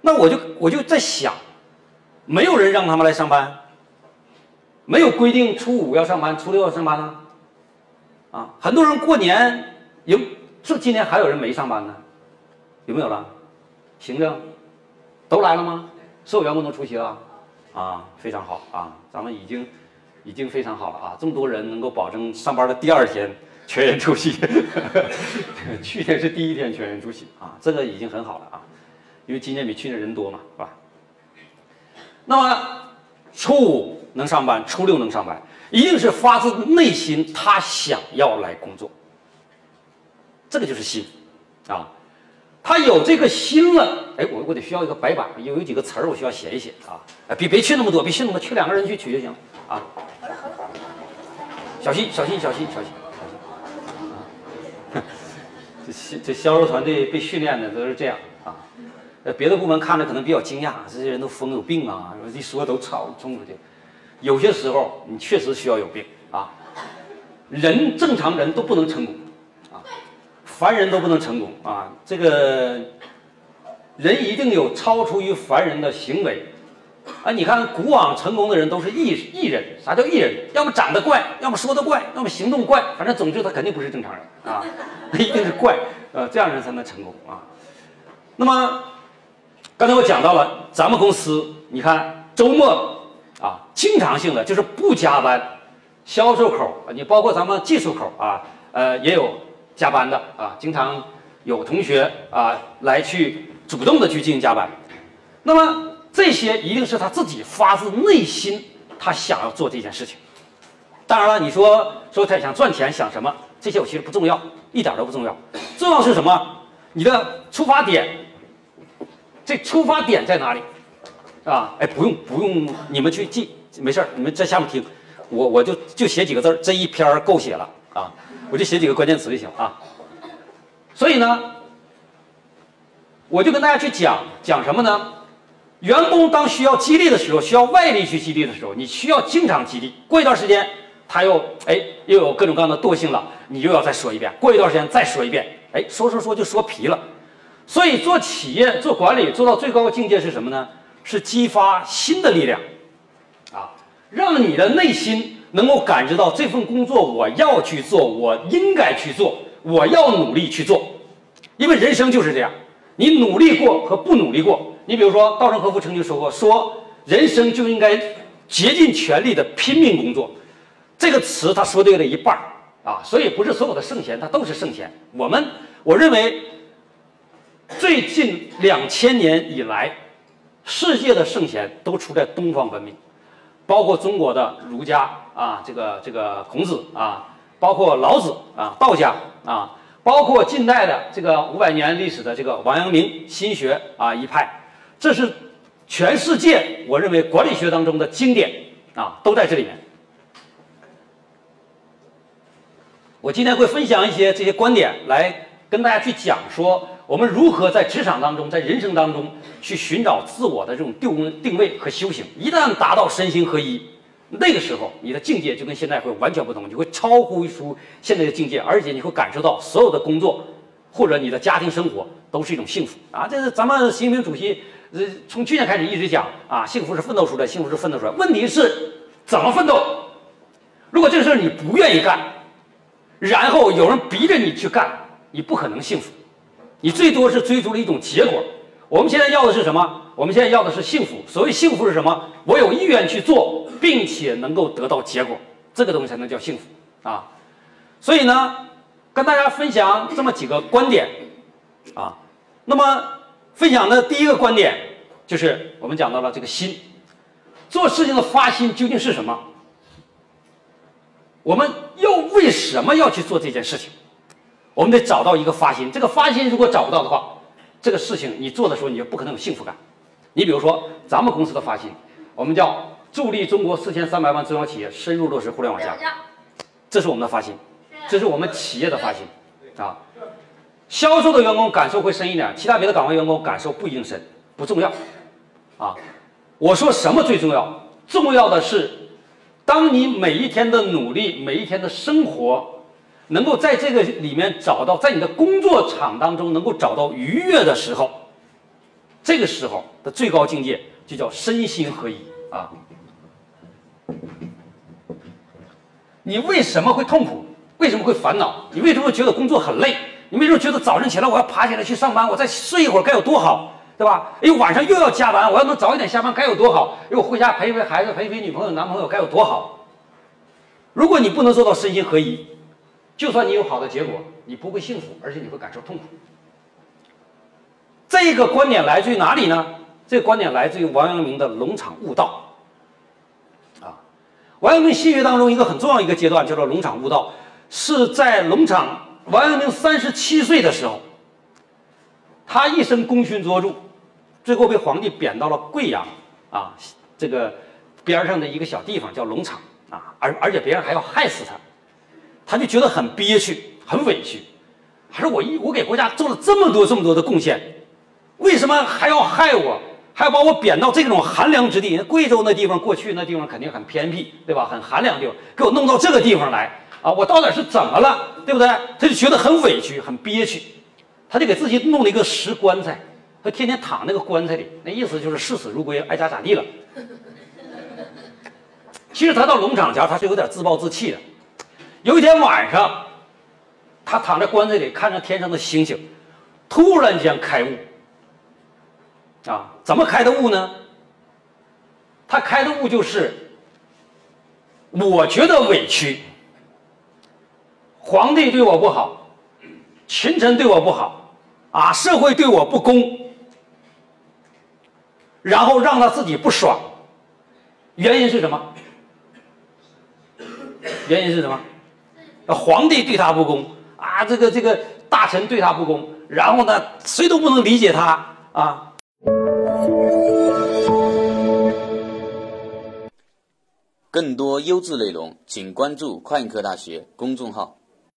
那我就我就在想，没有人让他们来上班，没有规定初五要上班，初六要上班呢，啊，很多人过年有是今年还有人没上班呢，有没有了？行政都来了吗？所有员工都出席了，啊，非常好啊，咱们已经已经非常好了啊，这么多人能够保证上班的第二天全员出席，去年是第一天全员出席啊，这个已经很好了啊，因为今年比去年人多嘛，是吧？那么初五能上班，初六能上班，一定是发自内心他想要来工作，这个就是心啊。他有这个心了，哎，我我得需要一个白板，有有几个词儿我需要写一写啊，哎，别别去那么多，别去那么多，去两个人去取就行啊。小心小心小心小心小心啊！这这销售团队被训练的都是这样啊。呃，别的部门看着可能比较惊讶，这些人都疯有病啊，一说都吵冲出去。有些时候你确实需要有病啊，人正常人都不能成功啊。凡人都不能成功啊！这个人一定有超出于凡人的行为啊！你看，古往成功的人都是异异人。啥叫异人？要么长得怪，要么说的怪，要么行动怪，反正总之他肯定不是正常人啊！他 一定是怪，呃，这样人才能成功啊！那么刚才我讲到了，咱们公司，你看周末啊，经常性的就是不加班，销售口你包括咱们技术口啊，呃，也有。加班的啊，经常有同学啊来去主动的去进行加班，那么这些一定是他自己发自内心他想要做这件事情。当然了，你说说他想赚钱想什么，这些我其实不重要，一点都不重要。重要是什么？你的出发点，这出发点在哪里？啊，哎，不用不用，你们去记，没事，你们在下面听，我我就就写几个字，这一篇够写了啊。我就写几个关键词就行啊，所以呢，我就跟大家去讲讲什么呢？员工当需要激励的时候，需要外力去激励的时候，你需要经常激励。过一段时间，他又哎又有各种各样的惰性了，你又要再说一遍。过一段时间再说一遍，哎，说说说就说疲了。所以做企业做管理做到最高境界是什么呢？是激发新的力量，啊，让你的内心。能够感知到这份工作我要去做，我应该去做，我要努力去做，因为人生就是这样，你努力过和不努力过。你比如说，稻盛和夫曾经说过，说人生就应该竭尽全力的拼命工作，这个词他说对了一半儿啊，所以不是所有的圣贤他都是圣贤。我们我认为，最近两千年以来，世界的圣贤都处在东方文明。包括中国的儒家啊，这个这个孔子啊，包括老子啊，道家啊，包括近代的这个五百年历史的这个王阳明心学啊一派，这是全世界我认为管理学当中的经典啊，都在这里面。我今天会分享一些这些观点，来跟大家去讲说。我们如何在职场当中，在人生当中去寻找自我的这种定定位和修行？一旦达到身心合一，那个时候你的境界就跟现在会完全不同，你会超乎出现在的境界，而且你会感受到所有的工作或者你的家庭生活都是一种幸福啊！这是咱们习近平主席呃从去年开始一直讲啊，幸福是奋斗出来，幸福是奋斗出来。问题是怎么奋斗？如果这个事儿你不愿意干，然后有人逼着你去干，你不可能幸福。你最多是追逐了一种结果，我们现在要的是什么？我们现在要的是幸福。所谓幸福是什么？我有意愿去做，并且能够得到结果，这个东西才能叫幸福啊。所以呢，跟大家分享这么几个观点啊。那么分享的第一个观点就是我们讲到了这个心，做事情的发心究竟是什么？我们又为什么要去做这件事情？我们得找到一个发心，这个发心如果找不到的话，这个事情你做的时候你就不可能有幸福感。你比如说咱们公司的发心，我们叫助力中国四千三百万中小企业深入落实互联网加，这是我们的发心，这是我们企业的发心啊。销售的员工感受会深一点，其他别的岗位员工感受不一定深，不重要啊。我说什么最重要？重要的是，当你每一天的努力，每一天的生活。能够在这个里面找到，在你的工作场当中能够找到愉悦的时候，这个时候的最高境界就叫身心合一啊。你为什么会痛苦？为什么会烦恼？你为什么觉得工作很累？你为什么觉得早晨起来我要爬起来去上班？我再睡一会儿该有多好，对吧？哎，晚上又要加班，我要能早一点下班该有多好？哎，我回家陪陪孩子，陪陪女朋友、男朋友该有多好？如果你不能做到身心合一，就算你有好的结果，你不会幸福，而且你会感受痛苦。这个观点来自于哪里呢？这个观点来自于王阳明的农场悟道。啊王阳明心学当中一个很重要一个阶段叫做农场悟道，是在农场王阳明三十七岁的时候，他一生功勋卓著，最后被皇帝贬到了贵阳啊这个边上的一个小地方叫农场啊，而而且别人还要害死他，他就觉得很憋屈很委屈，他说我一我给国家做了这么多这么多的贡献，为什么还要害我？还要把我贬到这种寒凉之地，贵州那地方过去那地方肯定很偏僻，对吧？很寒凉的地方，给我弄到这个地方来啊！我到底是怎么了，对不对？他就觉得很委屈，很憋屈，他就给自己弄了一个石棺材，他天天躺那个棺材里，那意思就是视死如归，爱咋咋地了。其实他到农场前，他是有点自暴自弃的。有一天晚上，他躺在棺材里，看着天上的星星，突然间开悟。啊，怎么开的悟呢？他开的悟就是，我觉得委屈，皇帝对我不好，群臣对我不好，啊，社会对我不公，然后让他自己不爽，原因是什么？原因是什么？皇帝对他不公啊，这个这个大臣对他不公，然后呢，谁都不能理解他啊。更多优质内容，请关注快科大学公众号。